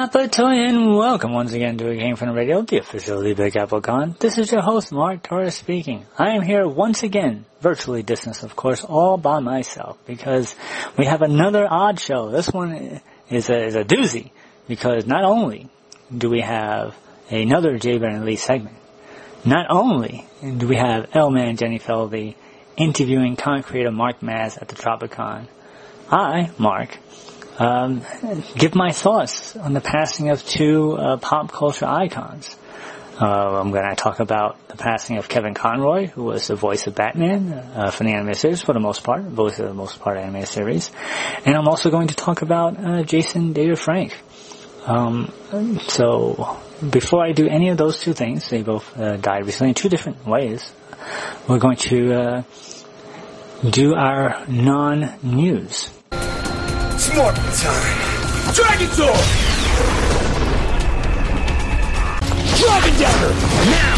And welcome once again to A Came from the Radio, the official The Big Apple Con. This is your host, Mark Torres speaking. I am here once again, virtually distanced of course, all by myself because we have another odd show. This one is a, is a doozy because not only do we have another Jay Baron Lee segment, not only do we have L-Man Jenny Feldy interviewing con creator Mark Maz at the Tropicon, I, Mark, um, give my thoughts on the passing of two uh, pop culture icons. Uh, I'm going to talk about the passing of Kevin Conroy, who was the voice of Batman uh, for the animated series for the most part, both of the most part animated series, and I'm also going to talk about uh, Jason David Frank. Um, so before I do any of those two things, they both uh, died recently in two different ways. We're going to uh, do our non-news. Smart time. Dragonzord! Dragon Dagger! Now!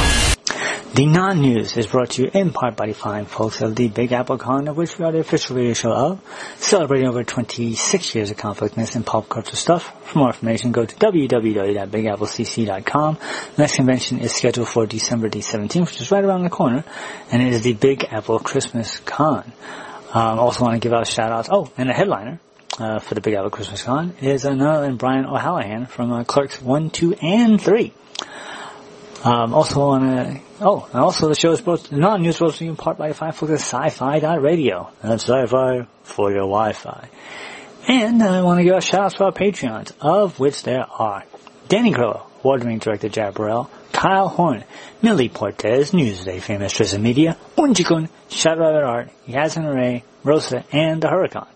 The non-news is brought to you in part by the fine folks of the Big Apple Con, of which we are the official radio show of, celebrating over 26 years of conflictness and pop culture stuff. For more information, go to www.bigapplecc.com. Next convention is scheduled for December the 17th, which is right around the corner, and it is the Big Apple Christmas Con. Um, also want to give out shout outs. Oh, and a headliner uh, for the Big Apple Christmas Con is uh, none than Brian O'Halloran from uh, Clerks 1, 2, and 3. Um, also on a, oh, and also the show is the non-news you in part by Five Focus Sci-Fi Radio. That's sci-fi for your Wi-Fi. And I want to give a shout out to our Patreons, of which there are Danny Crow, award-winning director Jared Burrell, Kyle Horn, Millie Portez, Newsday famous Tristan Media, Unjikun, Shadow Rabbit Art, Yazan Ray, Rosa, and the Huracan.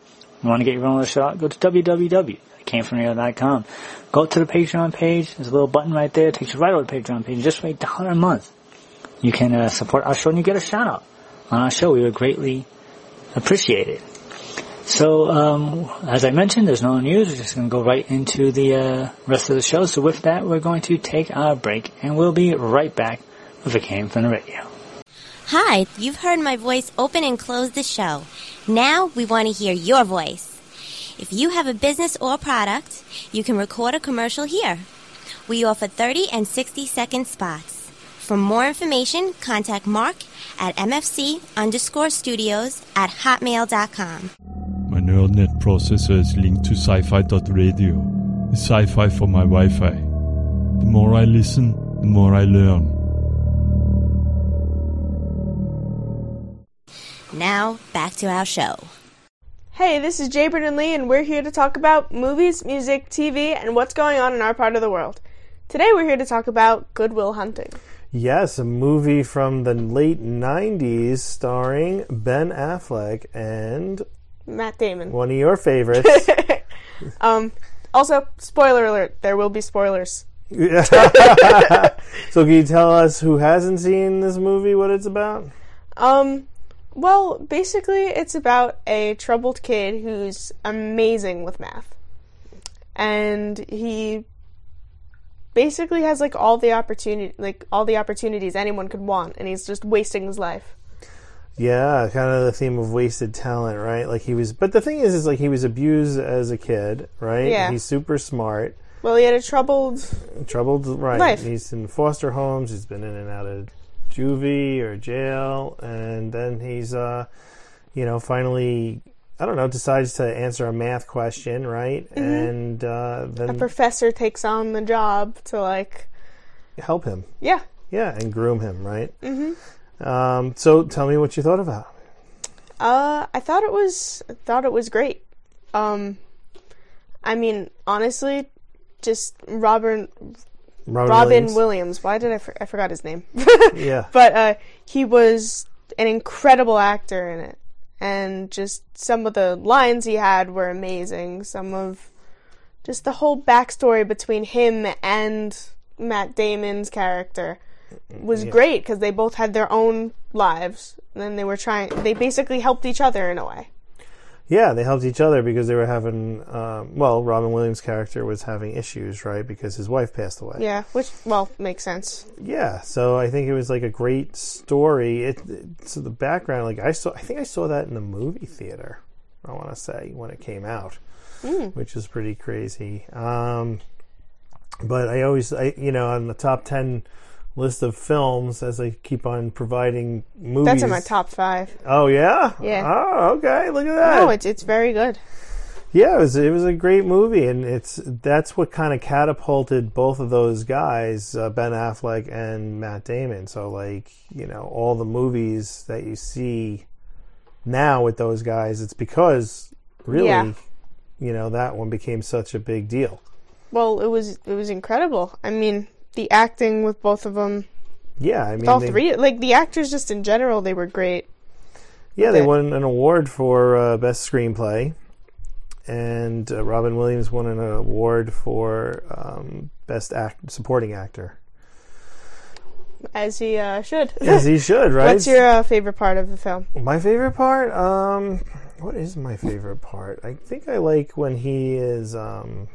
You want to get your own shot? Go to www.camefromradio.com. Go to the Patreon page. There's a little button right there. It takes you right over to the Patreon page. Just wait a dollar a month. You can uh, support our show and you get a shout out on our show. We would greatly appreciate it. So, um, as I mentioned, there's no news. We're just going to go right into the uh, rest of the show. So with that, we're going to take our break and we'll be right back with a Came from the Radio. Hi, you've heard my voice open and close the show. Now we want to hear your voice. If you have a business or product, you can record a commercial here. We offer 30 and 60 second spots. For more information, contact Mark at mfc underscore studios at hotmail.com. My neural net processor is linked to sci-fi.radio. It's sci-fi for my Wi-Fi. The more I listen, the more I learn. Now, back to our show. Hey, this is Jay Brennan Lee, and we're here to talk about movies, music, TV, and what's going on in our part of the world. Today, we're here to talk about Good Will Hunting. Yes, a movie from the late 90s starring Ben Affleck and Matt Damon. one of your favorites. Um, also, spoiler alert, there will be spoilers. so, can you tell us who hasn't seen this movie what it's about? Um, well, basically, it's about a troubled kid who's amazing with math. And he basically has like all the opportunity like all the opportunities anyone could want and he's just wasting his life. Yeah, kind of the theme of wasted talent, right? Like he was, but the thing is, is like he was abused as a kid, right? Yeah. He's super smart, Well, he had a troubled troubled, right? Life. He's in foster homes. He's been in and out of juvie or jail, and then he's, uh, you know, finally, I don't know, decides to answer a math question, right? And uh, a professor takes on the job to like help him, yeah. yeah, and groom him, right? Mm-hmm. Um, so, tell me what you thought about. Uh, I thought it was I thought it was great. Um, I mean, honestly, just Robert Robin, Robin Williams. Williams. Why did I? For- I forgot his name. Yeah. but uh, he was an incredible actor in it, and just some of the lines he had were amazing. Some of just the whole backstory between him and Matt Damon's character was great because they both had their own lives, and then they were trying. They basically helped each other in a way. Yeah, they helped each other because they were having. Um, well, Robin Williams' character was having issues, right? Because his wife passed away. Yeah, which well makes sense. Yeah, so I think it was like a great story. It, it so the background, like I saw, I think I saw that in the movie theater. I want to say when it came out, which is pretty crazy. Um, but I always, I you know, on the top ten list of films, as I keep on providing movies. That's in my top five. Oh yeah, Yeah. Oh okay, look at that. No, it's it's very good. Yeah, it was it was a great movie, and it's that's what kind of catapulted both of those guys, uh, Ben Affleck and Matt Damon. So like you know all the movies that you see now with those guys, it's because really, Yeah. you know that one became such a big deal. Well, it was it was incredible. I mean, the acting with both of them, Yeah, I mean all they, three, like the actors just in general, they were great. Yeah, they Okay. won an award for uh, best screenplay, and uh, Robin Williams won an award for um, best act supporting actor. As he uh, should. As he should, right? What's your uh, favorite part of the film? My favorite part? Um, what is my favorite part? I think I like when he is. Um,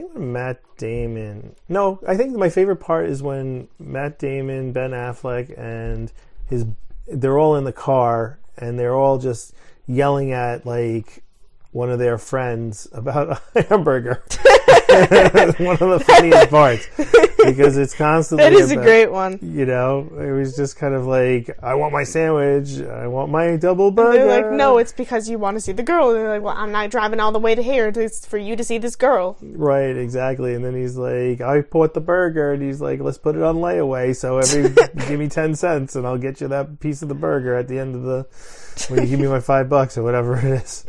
think Matt Damon. No, I think my favorite part is when Matt Damon, Ben Affleck, and his. They're all in the car and they're all just yelling at like one of their friends about a hamburger. one of the funniest parts because it's constantly. That is a great one. you know, it was just kind of like, I want my sandwich, I want my double burger. They're like, no, it's because you want to see the girl. And they're like, well, I'm not driving all the way to here. It's for you to see this girl. right, exactly. And then he's like, I bought the burger, and he's like, let's put it on layaway. So every give me ten cents, and I'll get you that piece of the burger at the end of the when you give me my five bucks or whatever it is.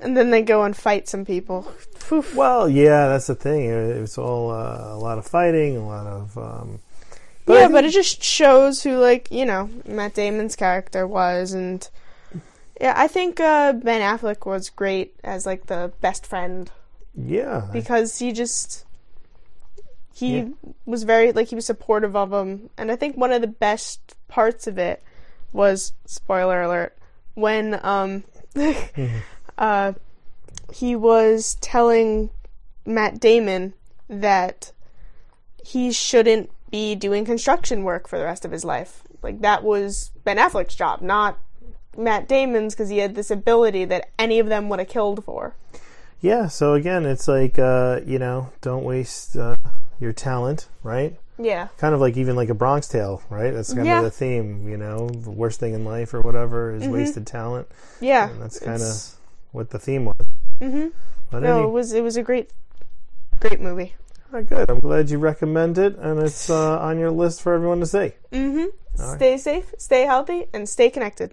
And then they go and fight some people. Phew. Well, yeah, that's the thing. It was all uh, a lot of fighting, a lot of. Um, I yeah, but it just shows who, like, you know, Matt Damon's character was. And yeah, I think uh, Ben Affleck was great as, like, the best friend yeah, because he just. He Yeah. was very, like, he was supportive of him. And I think one of the best parts of it was, spoiler alert, when, um, uh, he was telling Matt Damon that he shouldn't be doing construction work for the rest of his life. Like that was Ben Affleck's job, not Matt Damon's, because he had this ability that any of them would have killed for. yeah. So again, it's like uh, you know, don't waste uh, your talent, right? Yeah, kind of like even like a Bronx Tale, right? That's kind Yeah. of the theme, you know. The worst thing in life or whatever is wasted talent, yeah. and that's kind of what the theme was. Mhm. But no. any- It was it was a great, great movie. oh, good. I'm glad you recommend it, and it's uh, on your list for everyone to see. Mm-hmm. Stay safe, stay healthy, and stay connected.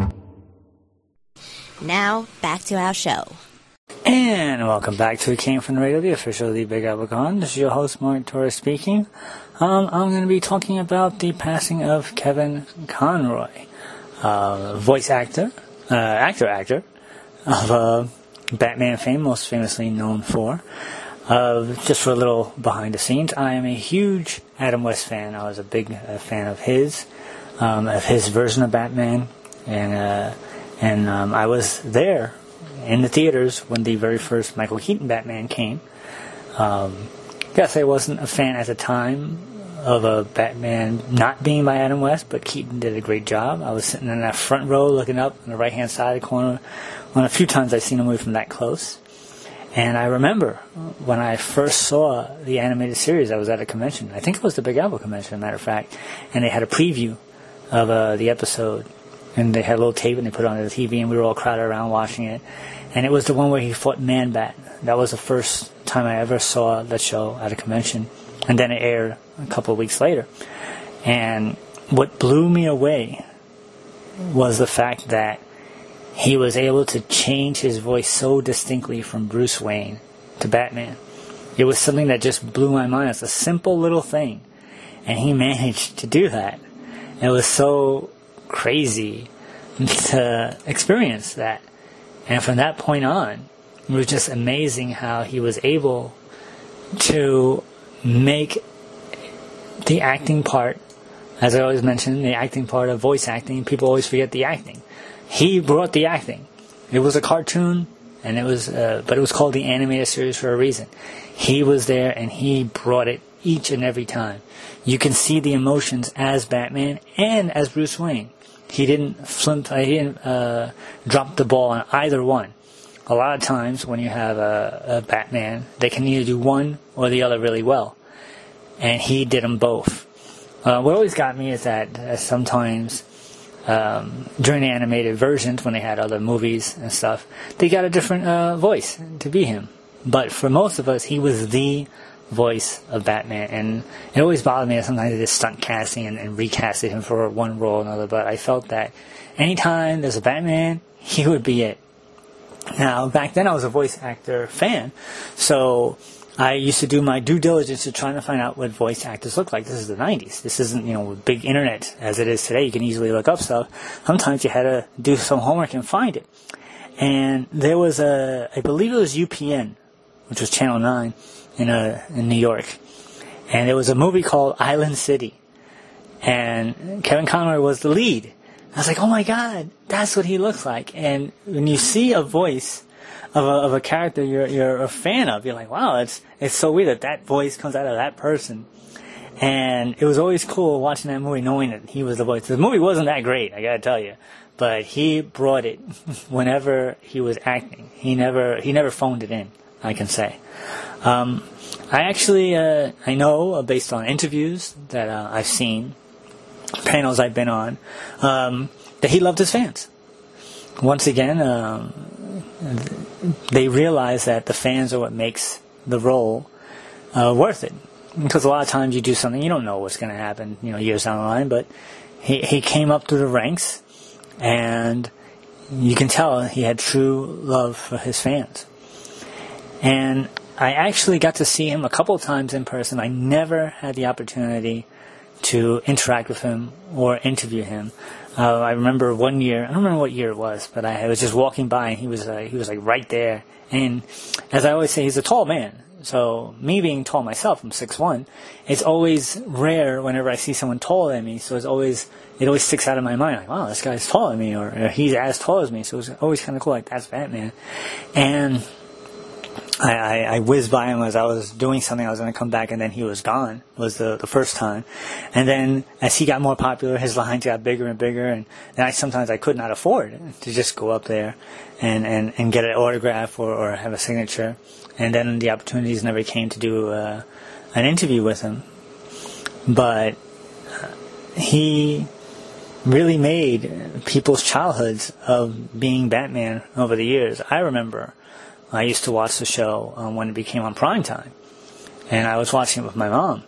Now, back to our show. And welcome back to Came From the Radio, the official of the Big Apple Con. This is your host, Mark Torres speaking. Um, I'm going to be talking about the passing of Kevin Conroy, uh, voice actor, uh, actor, actor of uh, Batman fame, most famously known for. Uh, just for a little behind the scenes, I am a huge Adam West fan. I was a big uh, fan of his, um, of his version of Batman, and uh, and um, I was there in the theaters when the very first Michael Keaton Batman came. Um, guess I wasn't a fan at the time of a Batman not being by Adam West, but Keaton did a great job. I was sitting in that front row looking up on the right hand side of the corner. One of few times I've seen a movie from that close. And I remember when I first saw the animated series, I was at a convention. I think it was the Big Apple convention, a matter of fact. And they had a preview of uh, the episode. And they had a little tape and they put it on the TV and we were all crowded around watching it. And it was the one where he fought Man Bat. That was the first time I ever saw that show at a convention. And then it aired a couple of weeks later. And what blew me away was the fact that he was able to change his voice so distinctly from Bruce Wayne to Batman. It was something that just blew my mind. It's a simple little thing. And he managed to do that. It was so crazy to experience that. And from that point on, it was just amazing how he was able to make the acting part, as I always mention, the acting part of voice acting, people always forget the acting he brought the acting. It was a cartoon, and it was, uh, but it was called the animated series for a reason. He was there, and he brought it each and every time. You can see the emotions as Batman and as Bruce Wayne. He didn't flip, uh, he didn't uh, drop the ball on either one. A lot of times when you have a, a Batman, they can either do one or the other really well, and he did them both. Uh, what always got me is that uh, sometimes um, during the animated versions when they had other movies and stuff, they got a different uh, voice to be him. But for most of us, he was the voice of Batman, and it always bothered me that sometimes they just stunt casting and, and recasted him for one role or another. But I felt that anytime there's a Batman, he would be it. Now, back then I was a voice actor fan, so I used to do my due diligence to trying to find out what voice actors look like. This is the 90s. This isn't, you know, big internet as it is today. You can easily look up stuff. Sometimes you had to do some homework and find it. And there was a, I believe it was UPN, which was Channel 9 in, uh, in New York. And it was a movie called Island City. And Kevin Conroy was the lead. I was like, oh my god, that's what he looks like. And when you see a voice of a, of a character you're you're a fan of. You're like, wow, it's it's so weird that that voice comes out of that person. And it was always cool watching that movie, knowing that he was the voice. The movie wasn't that great, I gotta tell you, but he brought it whenever he was acting. He never he never phoned it in. I can say. Um, I actually uh, I know uh, based on interviews that uh, I've seen, panels I've been on, um, that he loved his fans. Once again, um, they realize that the fans are what makes the role uh, worth it. Because a lot of times you do something you don't know what's going to happen, you know, years down the line. But he he came up through the ranks, and you can tell he had true love for his fans. And I actually got to see him a couple times in person. I never had the opportunity to interact with him or interview him. Uh, I remember one year, I don't remember what year it was, but I was just walking by and he was uh, he was like right there. And as I always say, he's a tall man. So me being tall myself, I'm six one. It's always rare whenever I see someone taller than me. So it's always it always sticks out of my mind like, wow, this guy's taller than me, or, or he's as tall as me. So it's always kind of cool. Like that's Batman. And I, I, I whizzed by him as I was doing something. I was going to come back, and then he was gone. Was the the first time, and then as he got more popular, his lines got bigger and bigger, and then I sometimes I could not afford to just go up there and and, and get an autograph or, or have a signature, and then the opportunities never came to do uh, an interview with him, but uh, he really made people's childhoods of being Batman over the years. I remember I used to watch the show um, when it became on prime time, and I was watching it with my mom,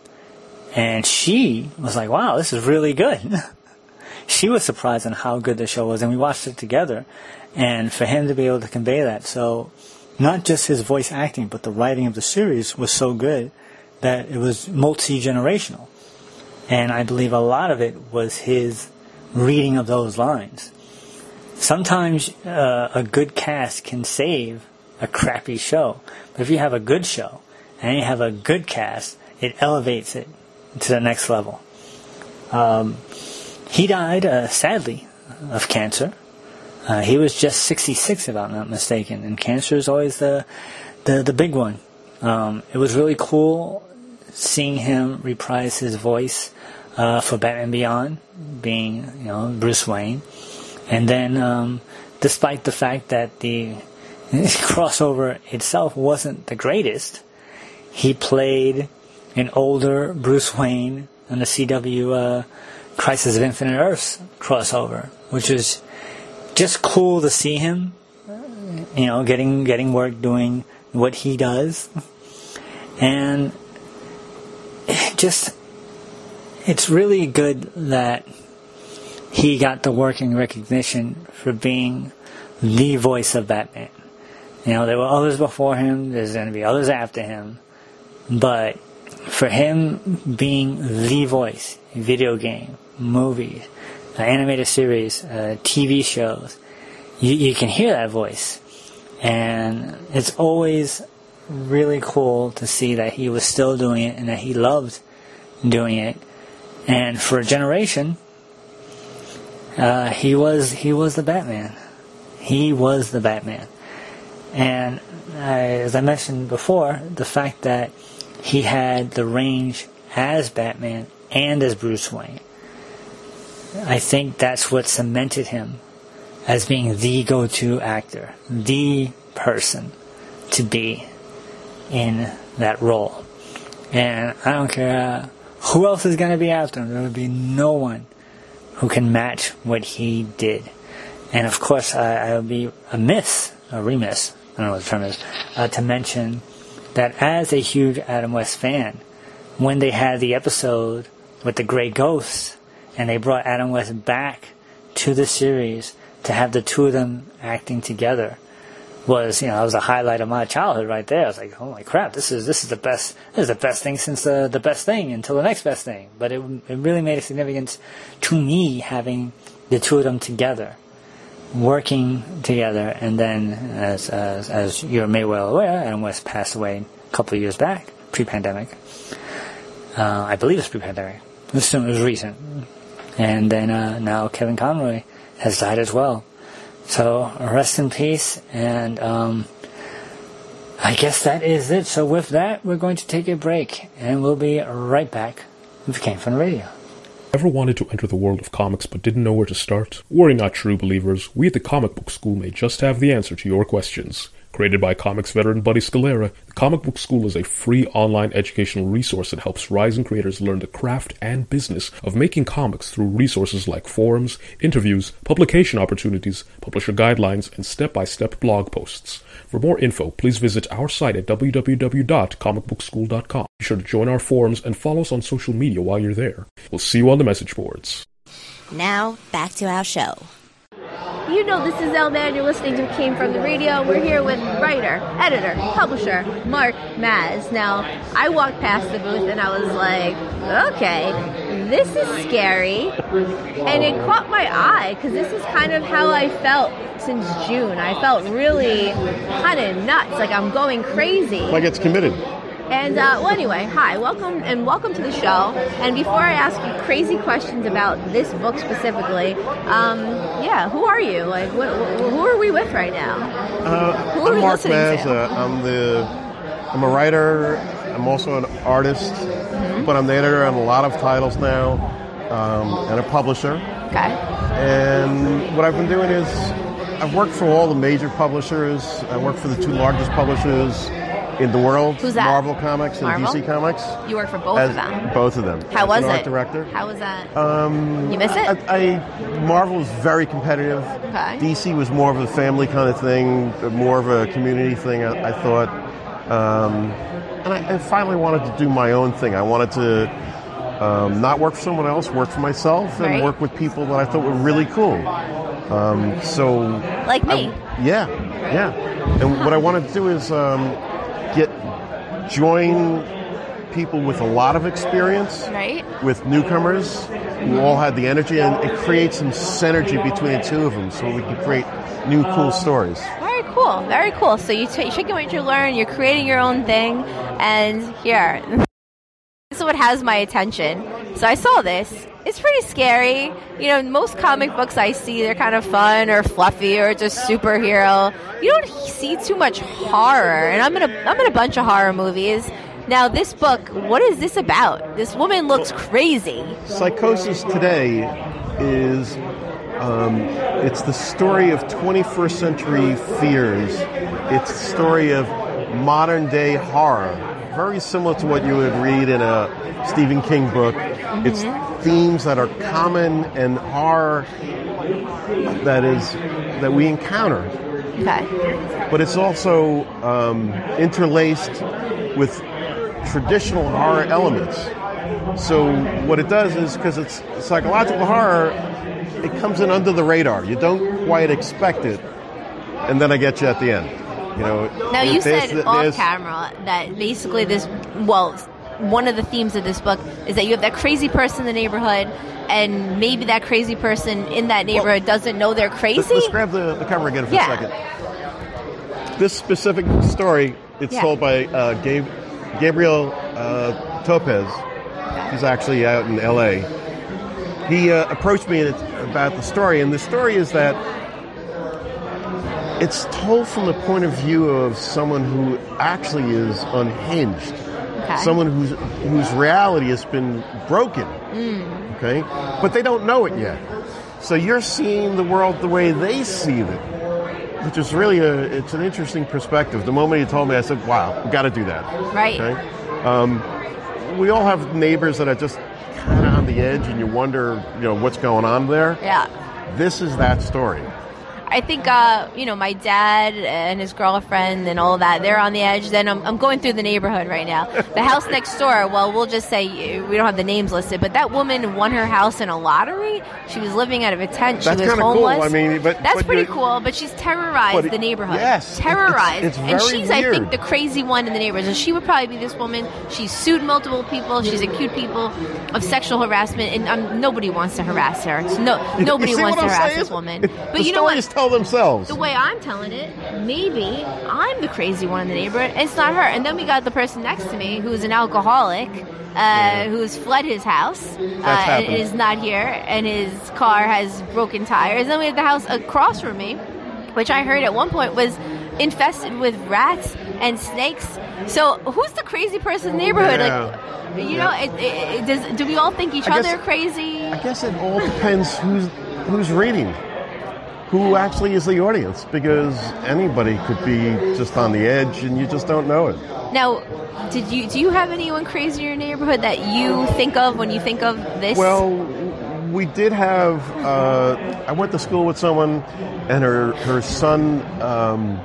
and she was like, "Wow, this is really good." she was surprised on how good the show was, and we watched it together. And for him to be able to convey that, so not just his voice acting, but the writing of the series was so good that it was multi generational. And I believe a lot of it was his reading of those lines. Sometimes uh, a good cast can save a crappy show. But if you have a good show and you have a good cast, it elevates it to the next level. Um, he died, uh, sadly, of cancer. Uh, he was just 66, if I'm not mistaken, and cancer is always the the, the big one. Um, it was really cool seeing him reprise his voice uh, for Batman Beyond, being you know Bruce Wayne, and then um, despite the fact that the His crossover itself wasn't the greatest. He played an older Bruce Wayne on the CW uh, Crisis of Infinite Earths crossover, which was just cool to see him. You know, getting getting work doing what he does, and it just it's really good that he got the working recognition for being the voice of Batman. You know, there were others before him, there's going to be others after him, but for him being the voice, video game, movies, animated series, uh, TV shows, you, you can hear that voice. And it's always really cool to see that he was still doing it and that he loved doing it. And for a generation, uh, he was he was the Batman. He was the Batman. And uh, as I mentioned before, the fact that he had the range as Batman and as Bruce Wayne, I think that's what cemented him as being the go-to actor, the person to be in that role. And I don't care uh, who else is going to be after him. There will be no one who can match what he did. And of course, I, I would be amiss, a remiss, I don't know what the term is, uh, to mention that as a huge Adam West fan, when they had the episode with the Grey Ghosts, and they brought Adam West back to the series to have the two of them acting together, was you know that was a highlight of my childhood right there. I was like, oh my crap, this is this is the best this is the best thing since the the best thing until the next best thing. But it it really made a significance to me having the two of them together, working together, and then as as, as you may well aware, Adam West passed away a couple of years back, pre-pandemic. Uh, I believe it's pre-pandemic. Was, it was recent, and then uh, now Kevin Conroy has died as well. So rest in peace, and um, I guess that is it. So with that, we're going to take a break, and we'll be right back with Game Fun Radio. Ever wanted to enter the world of comics but didn't know where to start? Worry not, true believers. We at the Comic Book School may just have the answer to your questions. Created by comics veteran Buddy Scalera, the Comic Book School is a free online educational resource that helps rising creators learn the craft and business of making comics through resources like forums, interviews, publication opportunities, publisher guidelines, and step-by-step blog posts. For more info, please visit our site at www.comicbookschool.com. Be sure to join our forums and follow us on social media while you're there. We'll see you on the message boards. Now, back to our show. You know this is El Man. You're listening to Came From the Radio. We're here with writer, editor, publisher, Mark Maz. Now, I walked past the booth and I was like, okay, this is scary. And it caught my eye because this is kind of how I felt since June. I felt really kind of nuts, like I'm going crazy. Like it's committed. And uh, well, anyway, hi, welcome and welcome to the show. And before I ask you crazy questions about this book specifically, um, yeah, who are you? Like, what, who are we with right now? Uh, who are I'm we Mark listening Maz. to? Uh, I'm the I'm a writer. I'm also an artist, Mm-hmm. but I'm the editor on a lot of titles now, um, and a publisher. Okay. And what I've been doing is I've worked for all the major publishers. I work for the two largest publishers in the world: Who's that? Marvel Comics and Marvel? DC Comics. You work for both of them. Both of them. How As was an it? Director. How was that? Um, You miss it? I, I Marvel was very competitive. Okay. DC was more of a family kind of thing, more of a community thing. I, I thought, um, and I, I finally wanted to do my own thing. I wanted to um, not work for someone else, work for myself, and Right. work with people that I thought were really cool. Um, so, Like me. yeah, yeah. And what I wanted to do is um, get join people with a lot of experience Right. with newcomers who all had the energy and, it creates some synergy between the two of them so we can create new cool stories. Very cool. Very cool. So you t- taking what you learn, you're creating your own thing, and here, this is what has my attention. So I saw this. It's pretty scary. You know, most comic books I see, they're kind of fun or fluffy or just superhero. You don't see too much horror, and I'm in a I'm in a bunch of horror movies. Now, this book, what is this about? This woman looks crazy. Psychosis today is um, it's the story of 21st century fears. It's the story of modern day horror, very similar to what you would read in a Stephen King book. It's themes that are common and horror that is that we encounter Okay. but it's also um, interlaced with traditional horror elements. So what it does is because it's psychological horror, it comes in under the radar. You don't quite expect it, and then I get you at the end. You know. Now you said off there's- camera that basically this well one of the themes of this book is that you have that crazy person in the neighborhood and maybe that crazy person in that neighborhood doesn't know they're crazy. Let's, let's grab the, the cover again for Yeah. a second. This specific story, it's Yeah. told by uh, Gabe, Gabriel uh, Topez. He's actually out in L.A. He uh, approached me about the story, and the story is that it's told from the point of view of someone who actually is unhinged, Okay. someone whose whose reality has been broken. Mm. Okay, but they don't know it yet. So you're seeing the world the way they see it, which is really a it's an interesting perspective. The moment he told me, I said, "Wow, we got to do that." Right. Okay. Um, we all have neighbors that are just kind of on the edge, and you wonder, you know, what's going on there. Yeah. This is that story. I think, uh, you know, my dad and his girlfriend and all that, they're on the edge. Then I'm, I'm going through the neighborhood right now. The house next door, well, we'll just say we don't have the names listed, but that woman won her house in a lottery. She was living out of a tent. She That's was kinda cool. homeless. I mean, but- That's but pretty cool, but she's terrorized But the neighborhood. yes, Terrorized. it's- it's and she's, I think, the crazy one in the neighborhood. So she would probably be this woman. She's sued multiple people. She's accused people of sexual harassment, and um, nobody wants to harass her. No, nobody wants to I'm harass saying? this woman. the But you know what? Tell themselves. the way I'm telling it, maybe I'm the crazy one in the neighborhood. It's not her. And then we got the person next to me who's an alcoholic, uh, who's fled his house uh, and is not here, and his car has broken tires. And Then we have the house across from me, which I heard at one point was infested with rats and snakes. So who's the crazy person in the neighborhood? Like, you know, it, it, it, does, do we all think each I guess- other crazy? I guess it all depends who's who's reading, who actually is the audience, because anybody could be just on the edge and you just don't know it. Now, did you do you have anyone crazy in your neighborhood that you think of when you think of this? Well, we did have. Uh, I went to school with someone, and her her son um,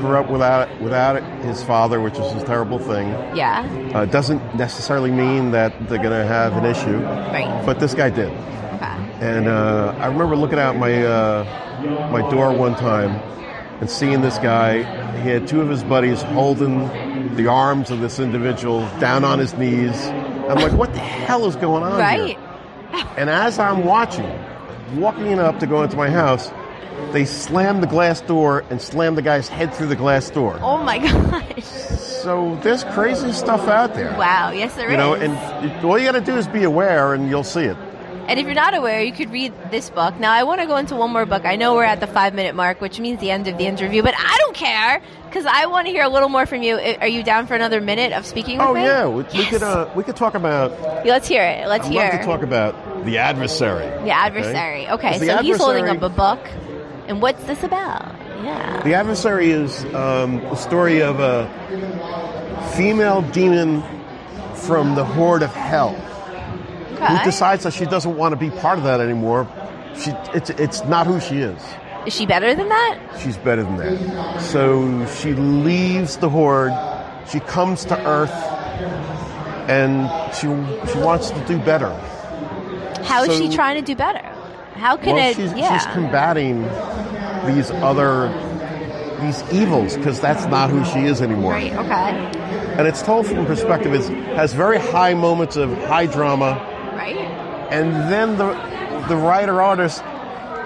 grew up without without his father, which is a terrible thing. yeah, Uh, doesn't necessarily mean that they're going to have an issue, right. but this guy did. Okay. And uh, I remember looking out my uh, my door one time and seeing this guy. He had two of his buddies holding the arms of this individual down on his knees. I'm like, what the hell is going on Right. here? And as I'm watching, walking up to go into my house, they slammed the glass door and slammed the guy's head through the glass door. Oh my gosh! So there's crazy stuff out there. Wow. Yes, there is. You know, and all you got to do is be aware, and you'll see it. And if you're not aware, you could read this book. Now, I want to go into one more book. I know we're at the five minute mark, which means the end of the interview, but I don't care because I want to hear a little more from you. Are you down for another minute of speaking with Oh me? yeah, we, we could uh, we could talk about. Yeah, Let's hear it. Let's hear. I'd hear love to talk about the adversary. the adversary. Okay, the so he's holding up a book. And what's this about? Yeah. The adversary is um, the story of a female demon from the horde of hell who decides that she doesn't want to be part of that anymore. She, it's, it's not who she is. Is she better than that? She's better than that. So she leaves the horde. She comes to Earth, and she she wants to do better. How is she trying to do better? How can well, it? she's, yeah. she's combating these other these evils because that's not who she is anymore. right. Okay. And it's told from perspective it has very high moments of high drama, Right. and then the the writer artist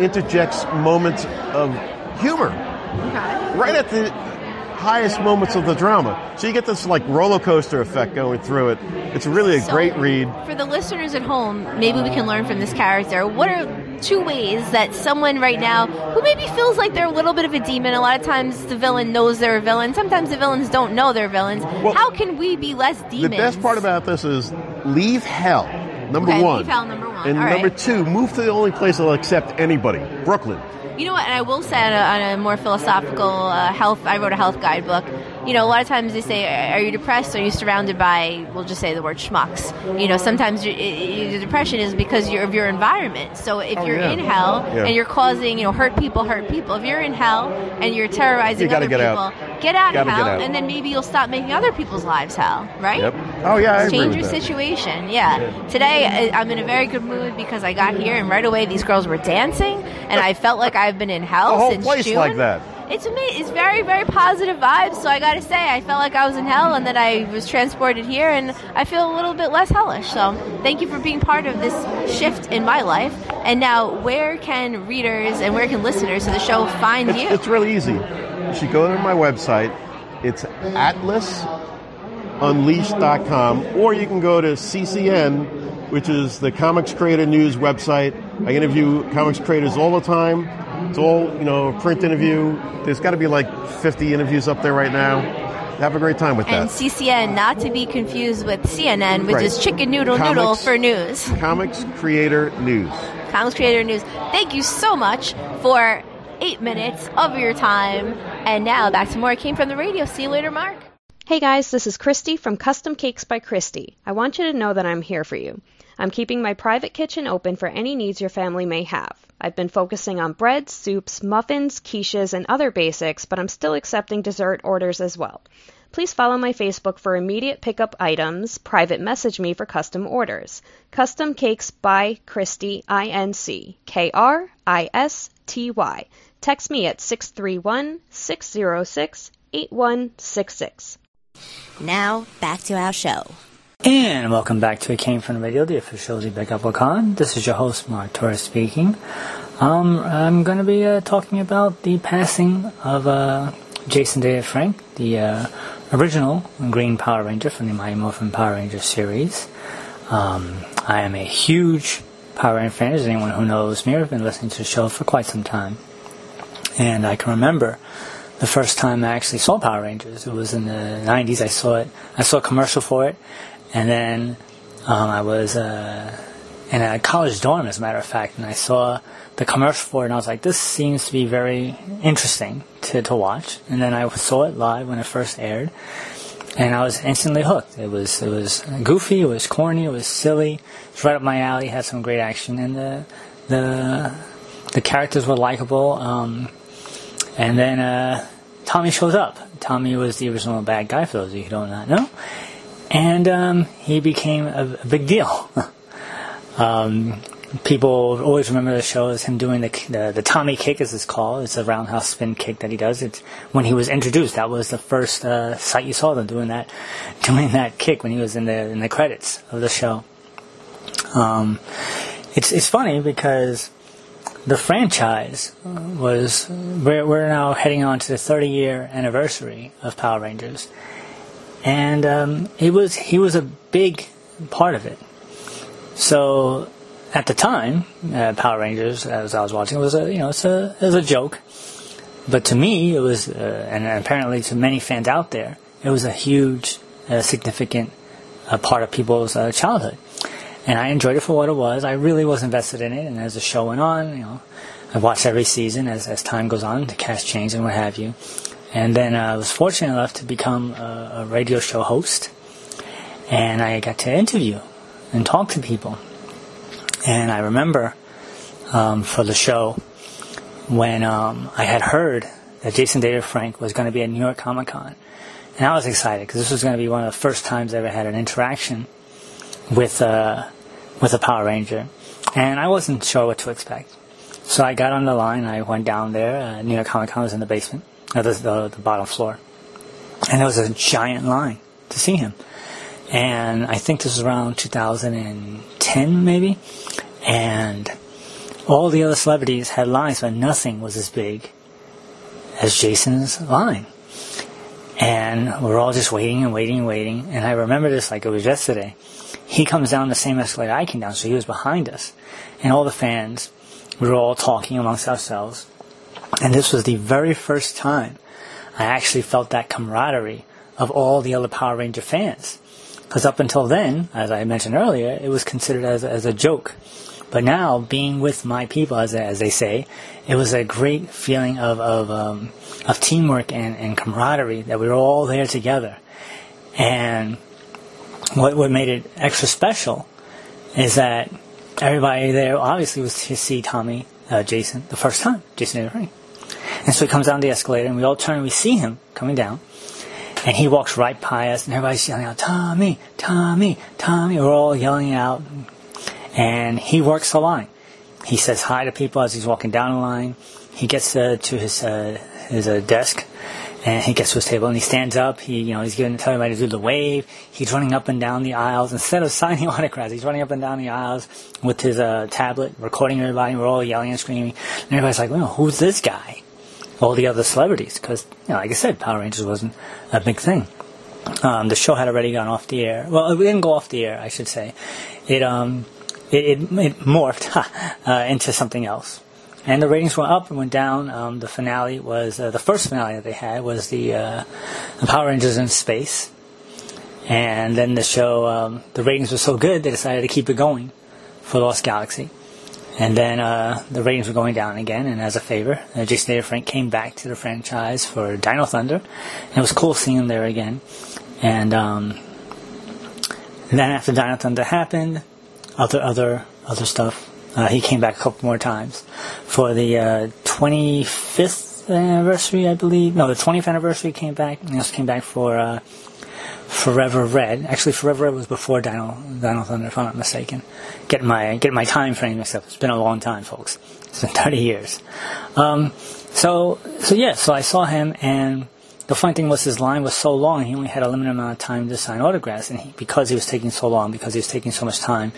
interjects moments of humor Okay. right at the highest moments of the drama. So you get this like roller coaster effect going through it. It's really a So- great read. For the listeners at home, maybe we can learn from this character. What are two ways that someone right now who maybe feels like they're a little bit of a demon, a lot of times the villain knows they're a villain, sometimes the villains don't know they're villains. Well, How can we be less demons? The best part about this is leave hell. Number Okay, one. PayPal number one. And All number right. two, move to the only place that'll accept anybody. Brooklyn. You know what? And I will say on a, on a more philosophical uh, health. I wrote a health guidebook. You know, a lot of times they say, "Are you depressed? Are you surrounded by?" We'll just say the word schmucks. You know, sometimes your, depression is because you're, of your environment. So if Oh, you're yeah. in hell Yeah. and you're causing, you know, hurt people, hurt people. If you're in hell and you're terrorizing You other get people, out. get out of hell, out. and then maybe you'll stop making other people's lives hell. Right? Yep. Oh, yeah, Change your that. situation. Yeah. Today I- I'm in a very good mood because I got here and right away these girls were dancing and I felt like I've been in hell The whole since place June. like that. It's amazing. It's very, very positive vibes. So I got to say, I felt like I was in hell, and then I was transported here, and I feel a little bit less hellish. So thank you for being part of this shift in my life. And now, where can readers and where can listeners to the show find It's, you? it's really easy. You should go to my website. It's atlasunleashed.com, or you can go to CCN, which is the Comics Creator News website. I interview comics creators all the time. It's all, you know, a print interview. There's got to be like 50 interviews up there right now. Have a great time with And that. CCN, not to be confused with CNN, which Right. is Chicken Noodle Noodle Comics- for news. Comics Creator News. Comics Creator News. Thank you so much for eight minutes of your time. And now back to more. It came from the radio. See you later, Mark. Hey guys, this is Kristy from Custom Cakes by Kristy. I want you to know that I'm here for you. I'm keeping my private kitchen open for any needs your family may have. I've been focusing on breads, soups, muffins, quiches, and other basics, but I'm still accepting dessert orders as well. Please follow my Facebook for immediate pickup items, private message me for custom orders. Custom Cakes by Kristy, I-N-C, K-R-I-S-T-Y. Text me at 631 606 8166. Now, back to our show. And welcome back to It Came From the Radio, the official Apple Con. This is your host, Mark Torres speaking. Um, I'm going to be uh, talking about the passing of uh, Jason David Frank, the uh, original Green Power Ranger from the Mighty Morphin Power Ranger series. Um, I am a huge Power Ranger fan, as anyone who knows me. I've been listening to the show for quite some time. And I can remember the first time I actually saw Power Rangers. It was in the 90s. I saw it. I saw a commercial for it. And then um, I was uh, in a college dorm, as a matter of fact, and I saw the commercial for it, and I was like, this seems to be very interesting to, to watch. And then I saw it live when it first aired, and I was instantly hooked. It was it was goofy, it was corny, it was silly. It's right up my alley. Had some great action, and the the the characters were likable. Um, and then uh, Tommy shows up. Tommy was the original bad guy, for those of you who don't not know. And um, he became a, big deal. um, people always remember the show as him doing the, the the Tommy kick, as it's called. It's a roundhouse spin kick that he does. It's when he was introduced. That was the first uh, sight you saw them doing that, doing that kick when he was in the in the credits of the show. Um, it's it's funny because the franchise was we're, we're now heading on to the 30 year anniversary of Power Rangers, and um, it was he was a big part of it. So at the time, uh, Power Rangers, as I was watching, was a you know it's a it was a joke, but to me it was, uh, and apparently to many fans out there, it was a huge, uh, significant uh, part of people's uh, childhood and I enjoyed it for what it was. I really was invested in it, and as the show went on, you know, I watched every season as, as time goes on, the cast changed and what have you. And then I was fortunate enough to become a, a radio show host, and I got to interview and talk to people. And I remember um, for the show when um, I had heard that Jason David Frank was going to be at New York Comic Con, and I was excited because this was going to be one of the first times I ever had an interaction with uh, with a Power Ranger, and I wasn't sure what to expect. So I got on the line. I went down there. Uh, New York Comic Con was in the basement, uh, the, the the bottom floor, and there was a giant line to see him. And I think this was around 2010, maybe. And all the other celebrities had lines, but nothing was as big as Jason's line. And we're all just waiting and waiting and waiting. And I remember this like it was yesterday. He comes down the same escalator I came down, so he was behind us. And all the fans, we were all talking amongst ourselves. And this was the very first time I actually felt that camaraderie of all the other Power Ranger fans. Because up until then, as I mentioned earlier, it was considered as, as a joke. But now, being with my people, as, as they say, it was a great feeling of, of, um, of teamwork and, and camaraderie that we were all there together. And what, what made it extra special is that everybody there obviously was to see Tommy, uh, Jason, the first time, Jason David Frank. And so he comes down the escalator, and we all turn and we see him coming down. And he walks right by us, and everybody's yelling out, Tommy, Tommy, Tommy. We're all yelling out. And he works the line. He says hi to people as he's walking down the line. He gets uh, to his, uh, his uh, desk, and he gets to his table, and he stands up. He, you know, he's giving telling everybody to do the wave. He's running up and down the aisles instead of signing autographs. He's running up and down the aisles with his uh, tablet, recording everybody. We're all yelling and screaming, and everybody's like, "Well, who's this guy?" All the other celebrities because, you know, like I said, Power Rangers wasn't a big thing. Um, the show had already gone off the air. Well, it didn't go off the air, I should say. It um, it, it, it morphed uh, into something else, and the ratings went up and went down. Um, the finale was uh, the first finale that they had was the, uh, the Power Rangers in space, and then the show um, the ratings were so good they decided to keep it going for Lost Galaxy. And then uh, the ratings were going down again, and as a favor, uh, Jason David Frank came back to the franchise for Dino Thunder. And it was cool seeing him there again. And, um, and then after Dino Thunder happened, other other other stuff. Uh, he came back a couple more times for the uh, 25th anniversary, I believe. No, the 20th anniversary came back. He also came back for uh, Forever Red. Actually, Forever Red was before Dino, Dino Thunder, if I'm not mistaken. Getting my getting my time frame mixed up. It's been a long time, folks. It's been 30 years. Um, so so yeah, so I saw him, and the funny thing was his line was so long. He only had a limited amount of time to sign autographs, and he, because he was taking so long, because he was taking so much time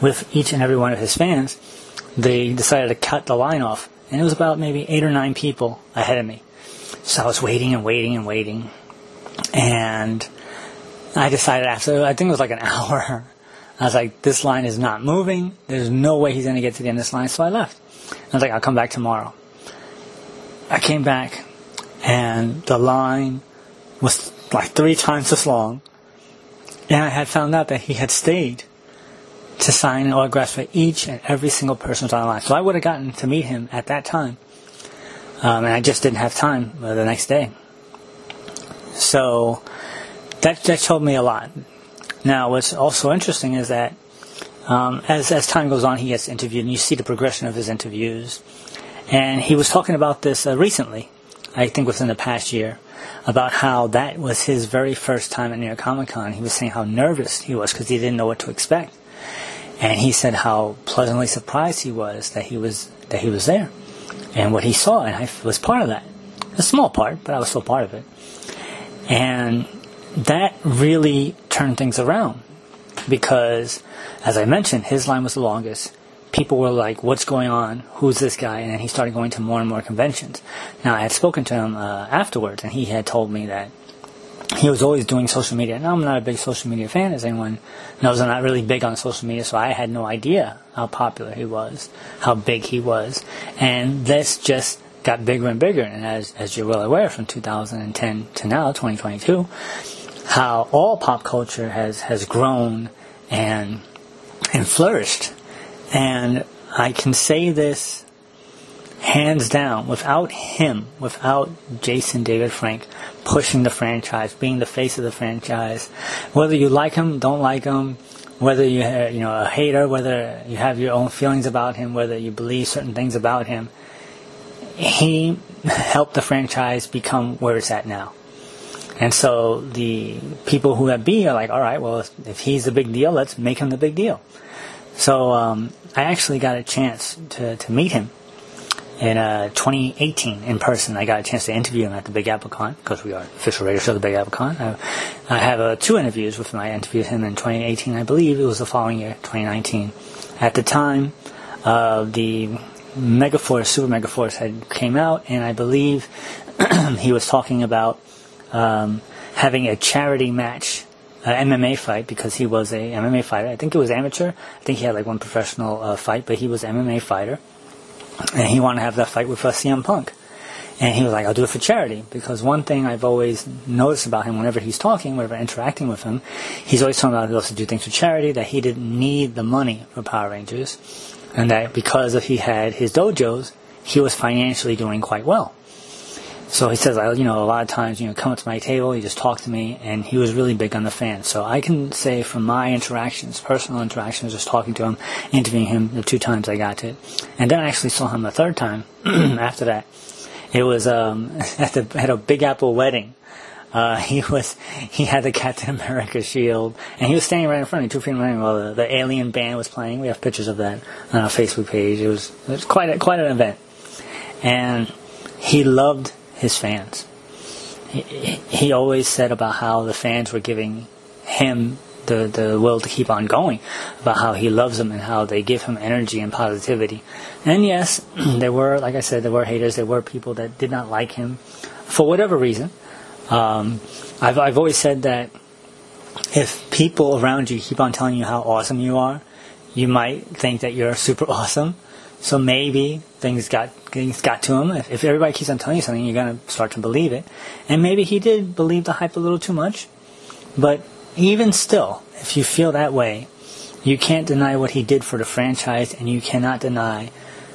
with each and every one of his fans, they decided to cut the line off, and it was about maybe eight or nine people ahead of me. So I was waiting and waiting and waiting, and I decided after, I think it was like an hour, I was like, this line is not moving. There's no way he's going to get to the end of this line. So I left. I was like, I'll come back tomorrow. I came back and the line was like three times as long. And I had found out that he had stayed to sign an autograph for each and every single person on the line. So I would have gotten to meet him at that time. Um, and I just didn't have time uh, the next day. So that that told me a lot. Now, what's also interesting is that um, as as time goes on, he gets interviewed, and you see the progression of his interviews. And he was talking about this uh, recently, I think within the past year, about how that was his very first time at New York Comic Con. He was saying how nervous he was because he didn't know what to expect, and he said how pleasantly surprised he was that he was that he was there, and what he saw, and I was part of that. A small part, but I was still part of it. And that really turned things around because, as I mentioned, his line was the longest. People were like, "What's going on? Who's this guy?" And then he started going to more and more conventions. Now, I had spoken to him uh, afterwards, and he had told me that he was always doing social media. Now, I'm not a big social media fan, as anyone knows. I'm not really big on social media, so I had no idea how popular he was, how big he was, and this just got bigger and bigger. And as as you're well aware, from 2010 to now, 2022 how all pop culture has, has grown and and flourished. And I can say this hands down, without him, without Jason David Frank pushing the franchise, being the face of the franchise, whether you like him, don't like him, whether you're you know a hater, whether you have your own feelings about him, whether you believe certain things about him, he helped the franchise become where it's at now. And so the people who have B are like, all right, well, if, if he's the big deal, let's make him the big deal. So um, I actually got a chance to, to meet him in uh, 2018 in person. I got a chance to interview him at the Big Apple Con because we are official radio show, the Big Apple Con. I, I have uh, two interviews with him. I interviewed him in 2018, I believe it was the following year, 2019. At the time, uh, the Megaforce, Super Megaforce had came out, and I believe he was talking about um, having a charity match, MMA fight, because he was a MMA fighter. I think it was amateur. I think he had like one professional uh, fight, but he was MMA fighter, and he wanted to have that fight with uh, CM Punk. And he was like, I'll do it for charity. Because one thing I've always noticed about him whenever he's talking, whenever interacting with him, he's always talking about he to do things for charity, that he didn't need the money for Power Rangers, and that because if he had his dojos, he was financially doing quite well. So he says, I, you know, a lot of times, you know, come up to my table, he just talked to me, and he was really big on the fans. So I can say from my interactions, personal interactions, just talking to him, interviewing him the two times I got to it, and then I actually saw him the third time after that. It was um, at the at a Big Apple wedding. Uh, he was he had the Captain America shield, and he was standing right in front of me, two feet me, while the, the Alien band was playing. We have pictures of that on our Facebook page. It was it was quite a, quite an event, and he loved his fans. He, he always said about how the fans were giving him the, the will to keep on going, about how he loves them and how they give him energy and positivity. And yes, there were, like I said, there were haters, there were people that did not like him for whatever reason. Um, I've, I've always said that if people around you keep on telling you how awesome you are, you might think that you're super awesome. So maybe things got things got to him. If, if everybody keeps on telling you something, you're gonna start to believe it. And maybe he did believe the hype a little too much. But even still, if you feel that way, you can't deny what he did for the franchise, and you cannot deny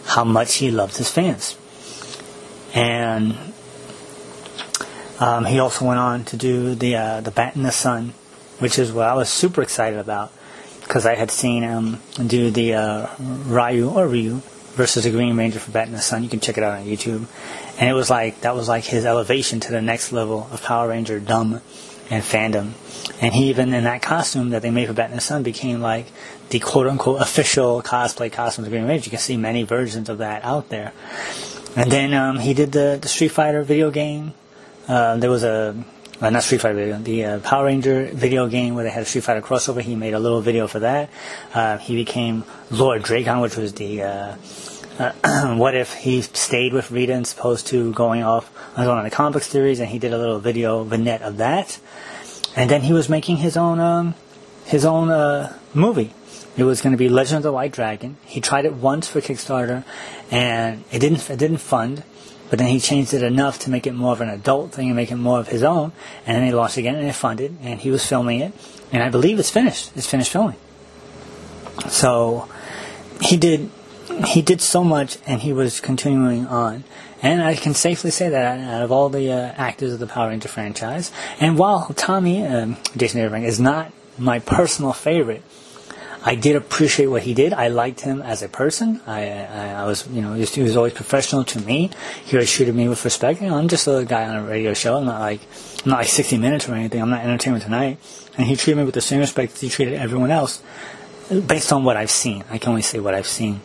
how much he loved his fans. And um, he also went on to do the uh, the Bat in the Sun, which is what I was super excited about because I had seen him do the uh, Ryu or Ryu versus the Green Ranger for Bat in the Sun. You can check it out on YouTube. And it was like, that was like his elevation to the next level of Power Ranger dumb and fandom. And he even in that costume that they made for Bat in the Sun became like the quote unquote official cosplay costume of Green Ranger. You can see many versions of that out there. And then um, he did the, the Street Fighter video game. Uh, there was a uh, not Street Fighter video, the uh, Power Ranger video game where they had a Street Fighter crossover. He made a little video for that. Uh, he became Lord Drakkon, which was the uh, uh, what if he stayed with Rita as opposed to going off was on the comic series, and he did a little video vignette of that. And then he was making his own um, his own uh, movie. It was going to be Legend of the White Dragon. He tried it once for Kickstarter, and it didn't it didn't fund. But then he changed it enough to make it more of an adult thing and make it more of his own. And then he launched again and it funded, and he was filming it. And I believe it's finished. It's finished filming. So he did he did so much, and he was continuing on. And I can safely say that out of all the uh, actors of the Power Ranger franchise, and while Tommy um, Jason Irving is not my personal favorite, I did appreciate what he did. I liked him as a person. I, I, I was, you know, he was always professional to me. He always treated me with respect. You know, I'm just a guy on a radio show. I'm not like, I'm not like 60 Minutes or anything. I'm not Entertainment Tonight. And he treated me with the same respect he treated everyone else, based on what I've seen. I can only say what I've seen.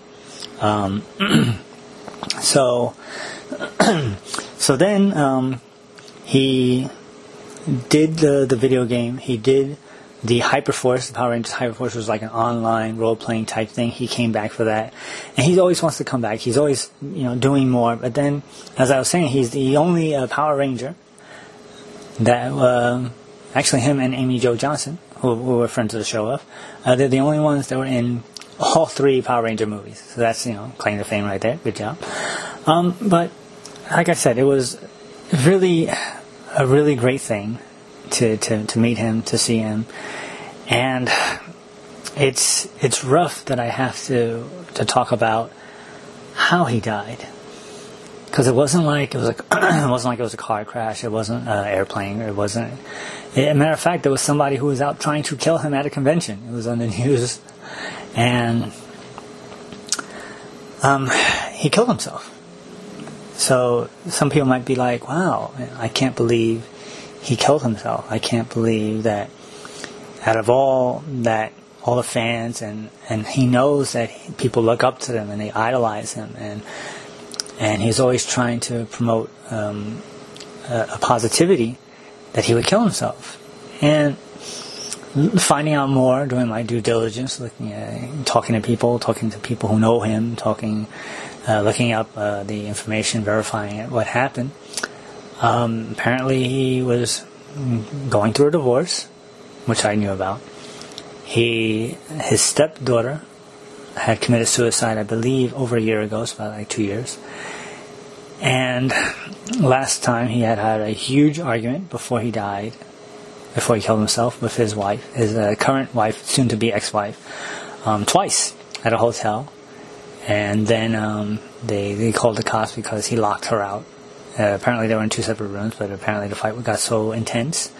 Um, so, so then um, he did the the video game. He did the Hyperforce, the Power Rangers Hyperforce was like an online role playing type thing. He came back for that, and he always wants to come back. He's always you know doing more. But then, as I was saying, he's the only uh, Power Ranger that uh, actually him and Amy Jo Johnson, who, who were friends of the show of, uh, they're the only ones that were in all three Power Ranger movies. So that's you know claim to fame right there. Good job. Um, but like I said, it was really a really great thing to, to, to meet him, to see him. And it's it's rough that I have to to talk about how he died because it wasn't like it was like it wasn't like it was a car crash. It wasn't an airplane. It wasn't. As a matter of fact, there was somebody who was out trying to kill him at a convention. It was on the news, and um, he killed himself. So some people might be like, "Wow, I can't believe." He killed himself. I can't believe that out of all that all the fans and and he knows that people look up to him and they idolize him and and he's always trying to promote um, a, a, positivity that he would kill himself and finding out more doing my due diligence looking at talking to people talking to people who know him talking uh, looking up uh, the information verifying it, what happened um, apparently, he was going through a divorce, which I knew about. He, his stepdaughter, had committed suicide, I believe, over a year ago, so about like two years. And last time he had had a huge argument before he died, before he killed himself with his wife, his uh, current wife, soon to be ex wife, um, twice at a hotel. And then um, they, they called the cops because he locked her out. Uh, apparently they were in two separate rooms, but apparently the fight got so intense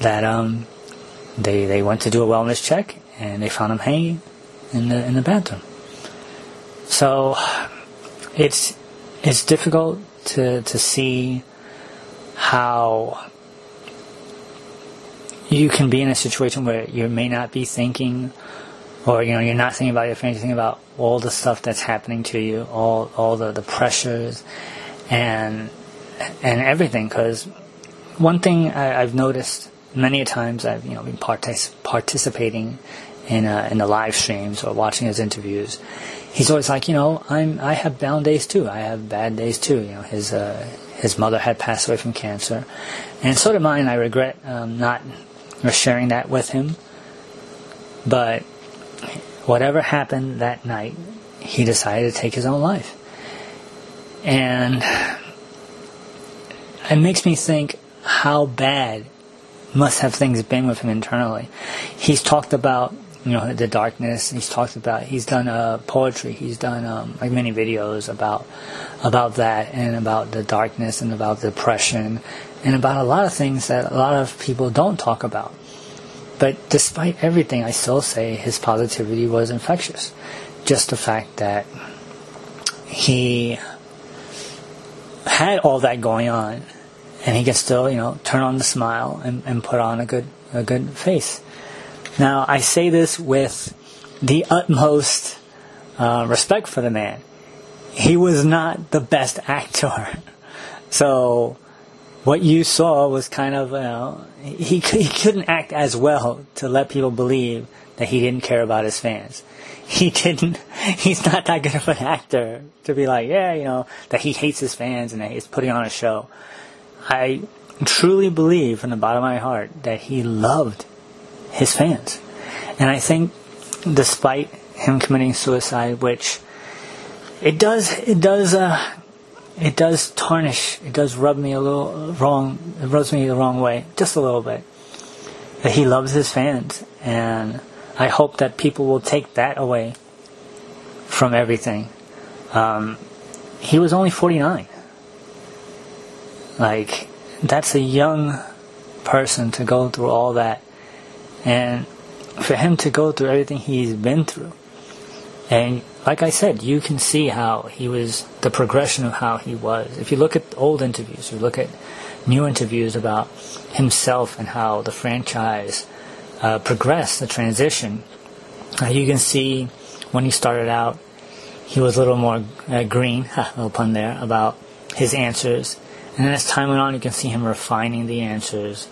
that um, they they went to do a wellness check and they found him hanging in the in the bathroom. So it's it's difficult to to see how you can be in a situation where you may not be thinking or you know you're not thinking about your family, you're thinking about all the stuff that's happening to you, all all the, the pressures and and everything. Because one thing I, I've noticed many times I've you know been partic- participating in uh, in the live streams or watching his interviews. He's always like, you know, I'm I have down days too. I have bad days too. You know, his uh, his mother had passed away from cancer, and so did mine. I regret um, not sharing that with him. But whatever happened that night, he decided to take his own life, and it makes me think how bad must have things been with him internally. He's talked about you know the darkness. He's talked about he's done uh, poetry. He's done um, like many videos about about that and about the darkness and about depression and about a lot of things that a lot of people don't talk about. But despite everything, I still say his positivity was infectious. Just the fact that he had all that going on and he can still, you know, turn on the smile and, and put on a good a good face. Now, I say this with the utmost uh, respect for the man. He was not the best actor, so what you saw was kind of, you know, he he couldn't act as well to let people believe that he didn't care about his fans. He didn't. He's not that good of an actor to be like, yeah, you know, that he hates his fans and that he's putting on a show. I truly believe from the bottom of my heart that he loved his fans. And I think despite him committing suicide, which it does, it does, uh, it does tarnish, it does rub me a little wrong, it rubs me the wrong way, just a little bit. That he loves his fans, and I hope that people will take that away from everything. Um, he was only 49. Like, that's a young person to go through all that. And for him to go through everything he's been through. And like I said, you can see how he was, the progression of how he was. If you look at old interviews, you look at new interviews about himself and how the franchise uh, progressed, the transition, uh, you can see when he started out, he was a little more uh, green, little pun there, about his answers and as time went on, you can see him refining the answers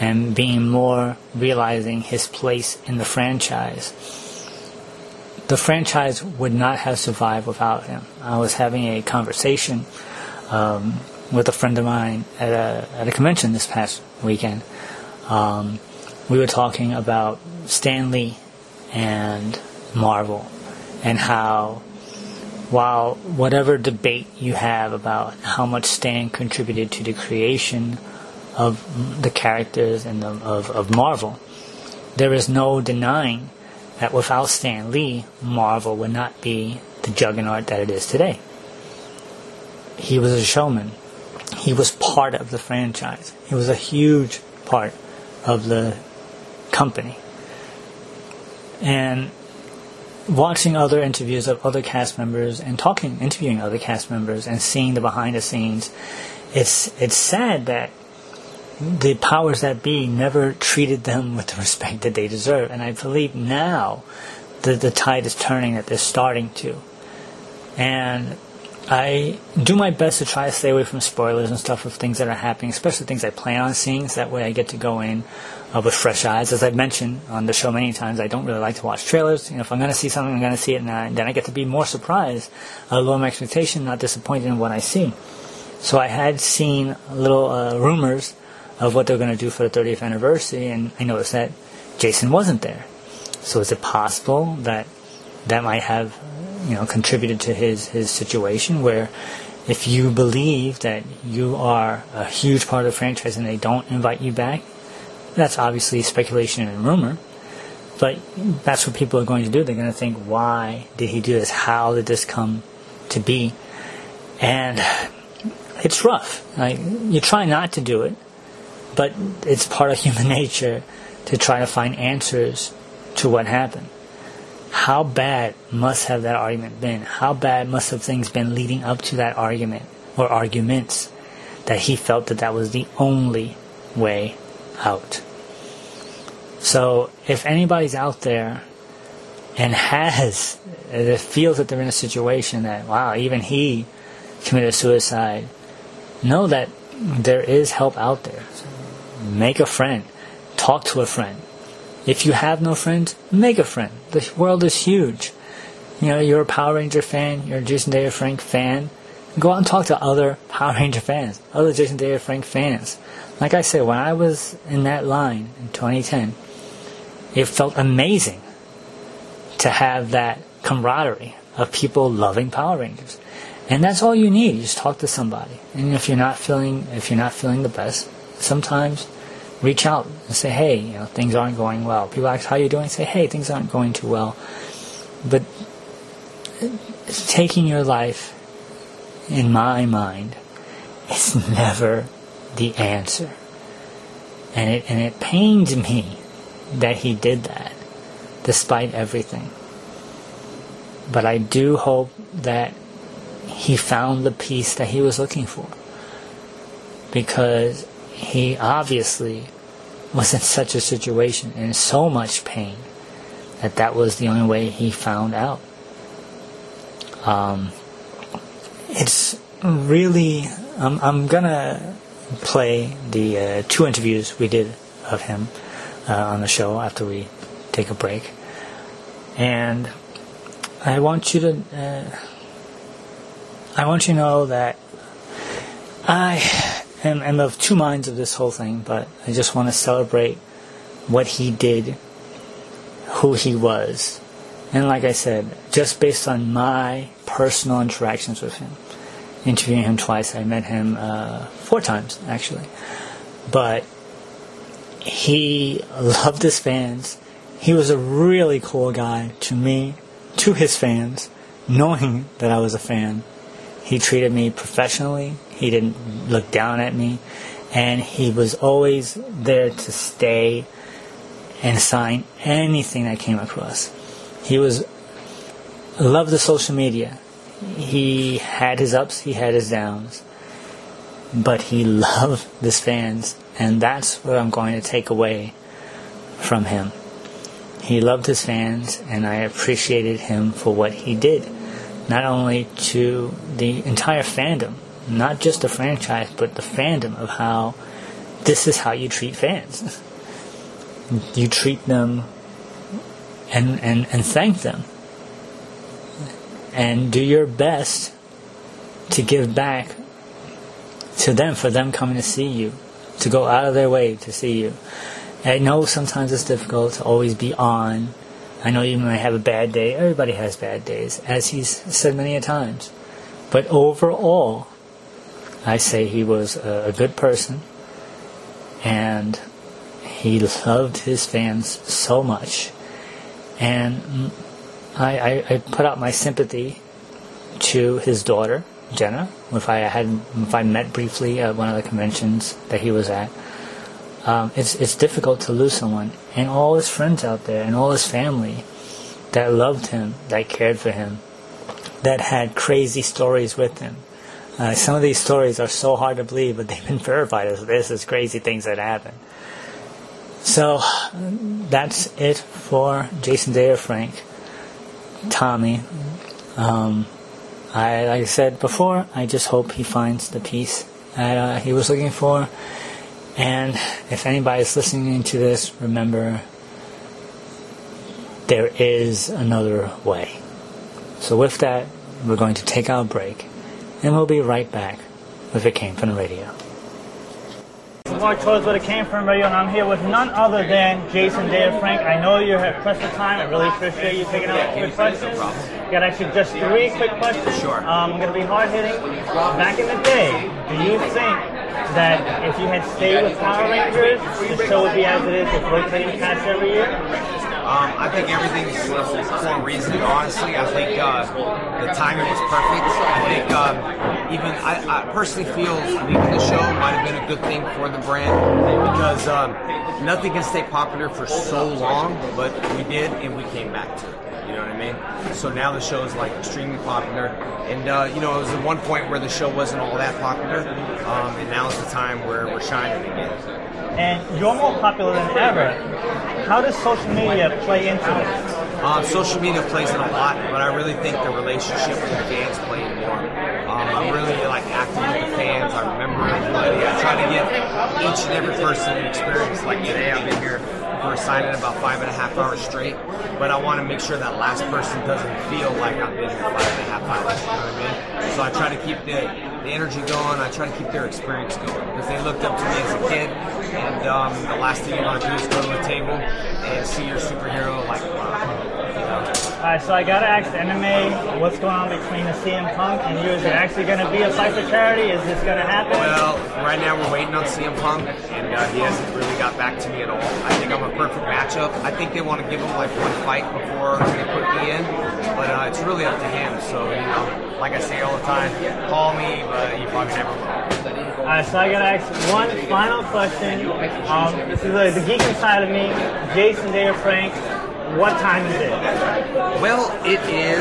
and being more realizing his place in the franchise. The franchise would not have survived without him. I was having a conversation um, with a friend of mine at a at a convention this past weekend. Um, we were talking about Stan Lee and Marvel and how while whatever debate you have about how much Stan contributed to the creation of the characters and the, of, of Marvel, there is no denying that without Stan Lee, Marvel would not be the juggernaut that it is today. He was a showman. He was part of the franchise. He was a huge part of the company. And watching other interviews of other cast members and talking, interviewing other cast members and seeing the behind the scenes, it's it's sad that the powers that be never treated them with the respect that they deserve. And I believe now that the tide is turning, that they're starting to. And I do my best to try to stay away from spoilers and stuff of things that are happening, especially things I plan on seeing, so that way I get to go in uh, with fresh eyes. As I've mentioned on the show many times, I don't really like to watch trailers. You know, if I'm going to see something, I'm going to see it, and I, then I get to be more surprised, uh, lower my expectation, not disappointed in what I see. So I had seen little uh, rumors of what they're going to do for the 30th anniversary, and I noticed that Jason wasn't there. So is it possible that that might have, you know, contributed to his his situation where if you believe that you are a huge part of the franchise and they don't invite you back, that's obviously speculation and rumor. But that's what people are going to do. They're going to think, why did he do this? How did this come to be? And it's rough. Like, you try not to do it, but it's part of human nature to try to find answers to what happened. How bad must have that argument been? How bad must have things been leading up to that argument or arguments that he felt that that was the only way out? So if anybody's out there and has, that feels that they're in a situation that, wow, even he committed suicide, know that there is help out there. Make a friend. Talk to a friend. If you have no friends, make a friend. The world is huge. You know, you're a Power Ranger fan, you're a Jason David Frank fan. Go out and talk to other Power Ranger fans, other Jason David Frank fans. Like I said, when I was in that line in 2010, it felt amazing to have that camaraderie of people loving Power Rangers. And that's all you need. You just talk to somebody. And if you're not feeling if you're not feeling the best, sometimes reach out and say, hey, you know, things aren't going well. People ask, how you doing? Say, hey, things aren't going too well. But taking your life, in my mind, is never the answer. And it, and it pains me that he did that, despite everything. But I do hope that he found the peace that he was looking for. Because he obviously was in such a situation in so much pain that that was the only way he found out. Um, it's really, I'm, I'm gonna play the uh, two interviews we did of him uh, on the show after we take a break. And I want you to, uh, I want you to know that I am, am of two minds of this whole thing, but I just want to celebrate what he did, who he was. And like I said, just based on my personal interactions with him, interviewing him twice, I met him uh, four times actually. But he loved his fans. He was a really cool guy to me, to his fans, knowing that I was a fan. He treated me professionally. He didn't look down at me. And he was always there to stay and sign anything that came across. He was loved the social media. He had his ups, he had his downs. But he loved his fans, and that's what I'm going to take away from him. He loved his fans, and I appreciated him for what he did not only to the entire fandom, not just the franchise, but the fandom of how this is how you treat fans. You treat them and, and, and thank them. And do your best to give back to them for them coming to see you, to go out of their way to see you. I know sometimes it's difficult to always be on I know you might have a bad day. Everybody has bad days, as he's said many a times. But overall, I say he was a, a good person, and he loved his fans so much. And I, I, I put out my sympathy to his daughter, Jenna, if I had if I met briefly at one of the conventions that he was at um, it's it's difficult to lose someone, and all his friends out there, and all his family that loved him, that cared for him, that had crazy stories with him. Uh, some of these stories are so hard to believe, but they've been verified as this is crazy things that happen. So that's it for Jason David Frank, Tommy. Um, I, like I said before, I just hope he finds the peace that uh, he was looking for and if anybody's listening to this, remember there is another way. So, with that, we're going to take our break, and we'll be right back with It Came from the Radio. is Mark Torres with the Came From Radio, and I'm here with none other than Jason David Frank. I know you have pressed for time. I really appreciate you taking out quick questions. Got actually just three quick questions. Sure. Um, I'm going to be hard hitting. Back in the day, do you think that if you had stayed with Power Rangers, the show would be as it is with rotating cast every year? Um, I think everything's for a reason. Honestly, I think uh, the timing was perfect. I think um, even I, I personally feel leaving the show might have been a good thing for the brand because um, nothing can stay popular for so long, but we did, and we came back to it. You know what I mean? So now the show is like extremely popular, and uh, you know it was at one point where the show wasn't all that popular, um, and now is the time where we're shining again. And you're more popular than ever. How does social media play into this? Um, social media plays in a lot, but I really think the relationship with the fans play more. Um, I'm really like active with the fans. I remember everybody. I try to give each and every person an experience. Like today, I've been here for signing about five and a half hours straight, but I want to make sure that last person doesn't feel like I've been here five and a half hours. You know what I mean? So I try to keep the, the energy going. I try to keep their experience going because they looked up to me as a kid, and um, the last thing you want to do is go to a table and see your superhero like. All right, so I gotta ask MMA, what's going on between the CM Punk and you? Is it actually gonna be a fight for charity? Is this gonna happen? Well, right now we're waiting on CM Punk, and uh, he hasn't really got back to me at all. I think I'm a perfect matchup. I think they want to give him like one fight before they put me in, but uh, it's really up to him. So you know, like I say all the time, call me, but you probably never will. All right, so I gotta ask one final question. Um, this is the, the geeking side of me, Jason David Frank. What time is it? Well, it is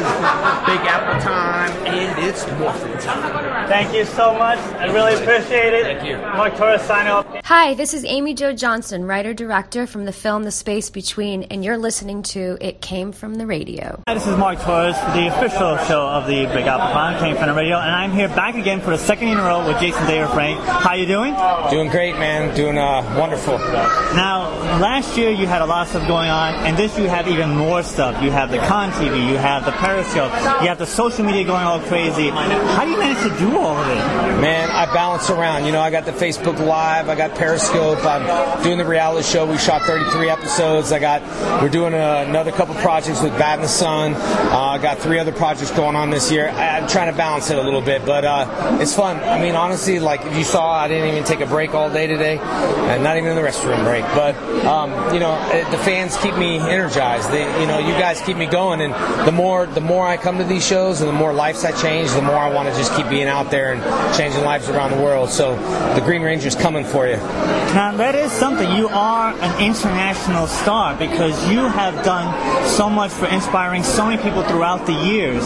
Big Apple time, and it's morphin time. Thank you so much. I really appreciate it. Thank you. Mark Torres signing off. Hi, this is Amy Jo Johnson, writer director from the film The Space Between, and you're listening to It Came from the Radio. Hi, this is Mark Torres the official show of the Big Apple Con, Came from the Radio, and I'm here back again for the second in a row with Jason David Frank. How you doing? Doing great, man. Doing uh, wonderful. Now, last year you had a lot of stuff going on, and this you have even more stuff. You have the Con TV, you have the Periscope, you have the social media going all crazy. How do you manage to do all of it? Man, I balance around. You know, I got the Facebook Live, I got Periscope, I'm doing the reality show. We shot 33 episodes. I got, we're doing uh, another couple projects with Bat in the Sun. Uh, I got three other projects going on this year. I, I'm trying to balance it a little bit, but uh, it's fun. I mean, honestly, like if you saw, I didn't even take a break all day today, and not even in the restroom break. But um, you know, uh, the fans keep me energized. They, you know, you guys keep me going, and the more the more I come to these shows, and the more lives I change, the more I want to just keep being out there and changing lives around the world. So the Green Ranger's coming for you. Now that is something. You are an international star because you have done so much for inspiring so many people throughout the years.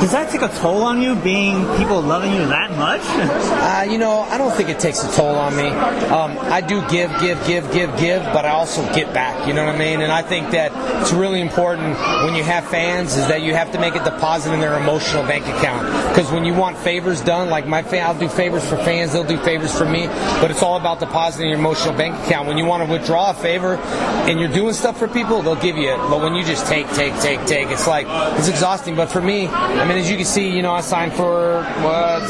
Does that take a toll on you, being people loving you that much? Uh, you know, I don't think it takes a toll on me. Um, I do give, give, give, give, give, but I also get back. You know what I mean? And I think that it's really important when you have fans is that you have to make a deposit in their emotional bank account. Because when you want favors done, like my fan, I'll do favors for fans, they'll do favors for me, but it's all about depositing your emotional bank account. When you want to withdraw a favor and you're doing stuff for people, they'll give you it. But when you just take, take, take, take, it's like it's exhausting. But for me, I mean, as you can see, you know, I signed for what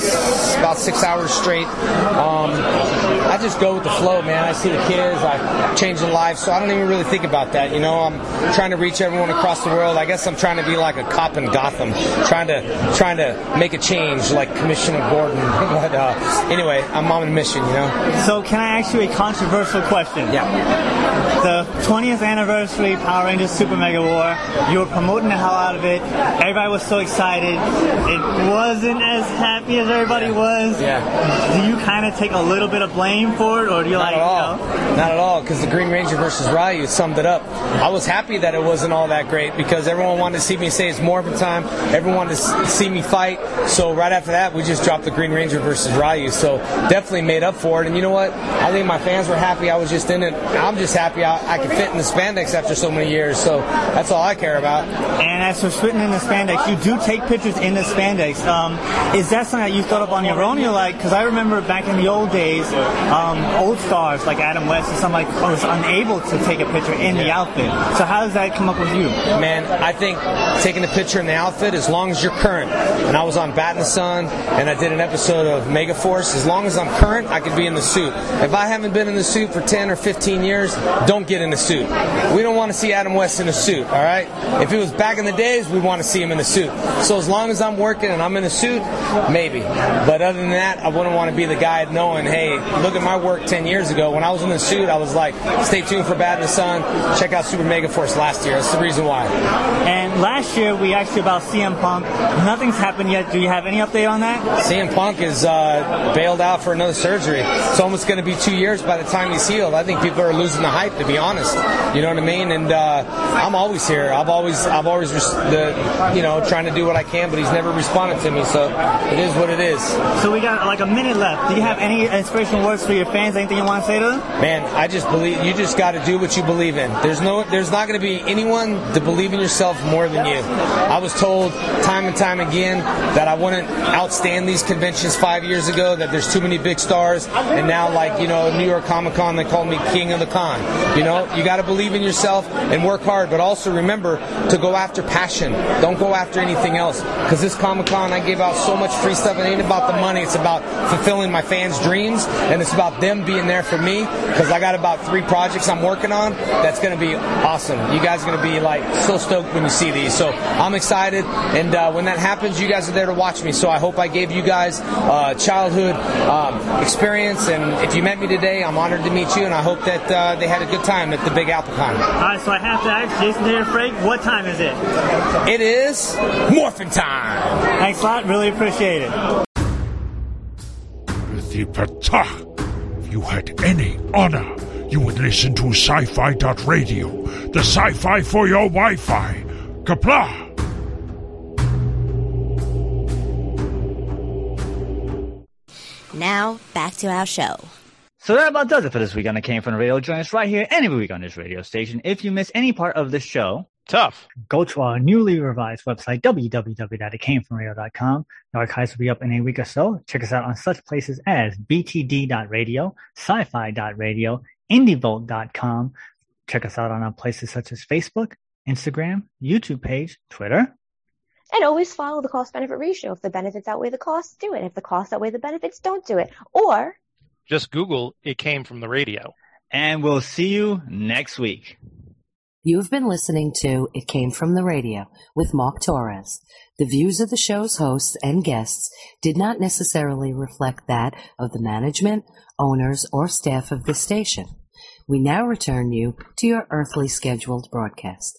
about six hours straight. Um, I just go with the flow, man. I see the kids, I change their lives, so I don't even really think about that. You know, I'm trying to reach everyone across the world. I guess I'm trying to be like a cop in Gotham, trying to trying to make a change, like Commissioner Gordon. but uh, anyway, I'm on a mission. You know. So can I ask you a controversial question? Yeah. The 20th anniversary Power Rangers Super Mega War. You were promoting the hell out of it. Everybody was so excited. It wasn't as happy as everybody was. Yeah. Do you kind of take a little bit of blame for it, or do you Not like? at all. Not at all, because the Green Ranger versus Ryu summed it up. I was happy that it wasn't all that great because everyone wanted to see me say it's Morphin time. Everyone wanted to see me fight. So right after that, we just dropped the Green Ranger versus Ryu. So definitely made up for it. And you know what? I think my fans were happy. I was just in it. I'm just happy I, I could fit in the spandex after so many years. So that's all I care about. And as for fitting in the spandex, you do take pictures in the spandex. Um, is that something that you thought up on your own? You're like, because I remember back in the old days, um, old stars like Adam West and something like I was unable to take a picture in the outfit. So how does that come up with you? Man, I think taking a picture in the outfit, as long as you're current. And I was on Bat in the Sun, and I did an episode of Megaforce. As long as I'm current, I could be in the suit. If I haven't been in the suit for 10 or 15 years, don't get in the suit. We don't want to see Adam West in a suit, all right? If it was back in the days, we want to see him in the suit. So as long as I'm working and I'm in a suit, maybe. But other than that, I wouldn't want to be the guy knowing, hey, look at my work 10 years ago. When I was in the suit, I was like, stay tuned for Bat in the Sun. Check out Super Mega Last year. That's the reason why. And last year we asked you about CM Punk. Nothing's happened yet. Do you have any update on that? CM Punk is uh, bailed out for another surgery. It's almost going to be two years by the time he's healed. I think people are losing the hype, to be honest. You know what I mean? And uh, I'm always here. I've always, I've always, res- the, you know, trying to do what I can, but he's never responded to me. So it is what it is. So we got like a minute left. Do you have any inspirational words for your fans? Anything you want to say to them? Man, I just believe you just got to do what you believe in. There's no, there's not going to be anyone to believe in yourself more than you. I was told time and time again that I wouldn't outstand these conventions five years ago. That there's too many big stars, and now like you know New York Comic Con, they call me king of the con. You know, you got to believe in yourself and work hard, but also remember to go after passion. Don't go after anything else. Because this Comic Con, I gave out so much free stuff. It ain't about the money. It's about fulfilling my fans' dreams, and it's about them being there for me. Because I got about three projects I'm working on. That's going to be awesome. You guys are going to be like so stoked when you see these. So I'm excited, and uh, when that happens, you guys are there to watch me. So I hope I gave you guys uh, childhood um, experience. And if you met me today, I'm honored to meet you, and I hope that uh, they had a good time at the Big Apple Con. All right, so I have to ask Jason Taylor Frank, what time is it? It is morphin' time. Thanks a lot. Really appreciate it. Pratha, if you had any honor, you would listen to sci-fi radio, the sci-fi for your Wi-Fi. Kapla! Now, back to our show. So that about does it for this week on the Came From the Radio. Join us right here any week on this radio station. If you miss any part of the show, tough. Go to our newly revised website, www.itcamefromradio.com. The archives will be up in a week or so. Check us out on such places as btd.radio, sci-fi.radio, indievolt.com. Check us out on our places such as Facebook, Instagram, YouTube page, Twitter. And always follow the cost benefit ratio. If the benefits outweigh the costs, do it. If the costs outweigh the benefits, don't do it. Or just Google it came from the radio. And we'll see you next week. You've been listening to It Came From the Radio with Mark Torres. The views of the show's hosts and guests did not necessarily reflect that of the management, owners, or staff of the station. We now return you to your earthly scheduled broadcast.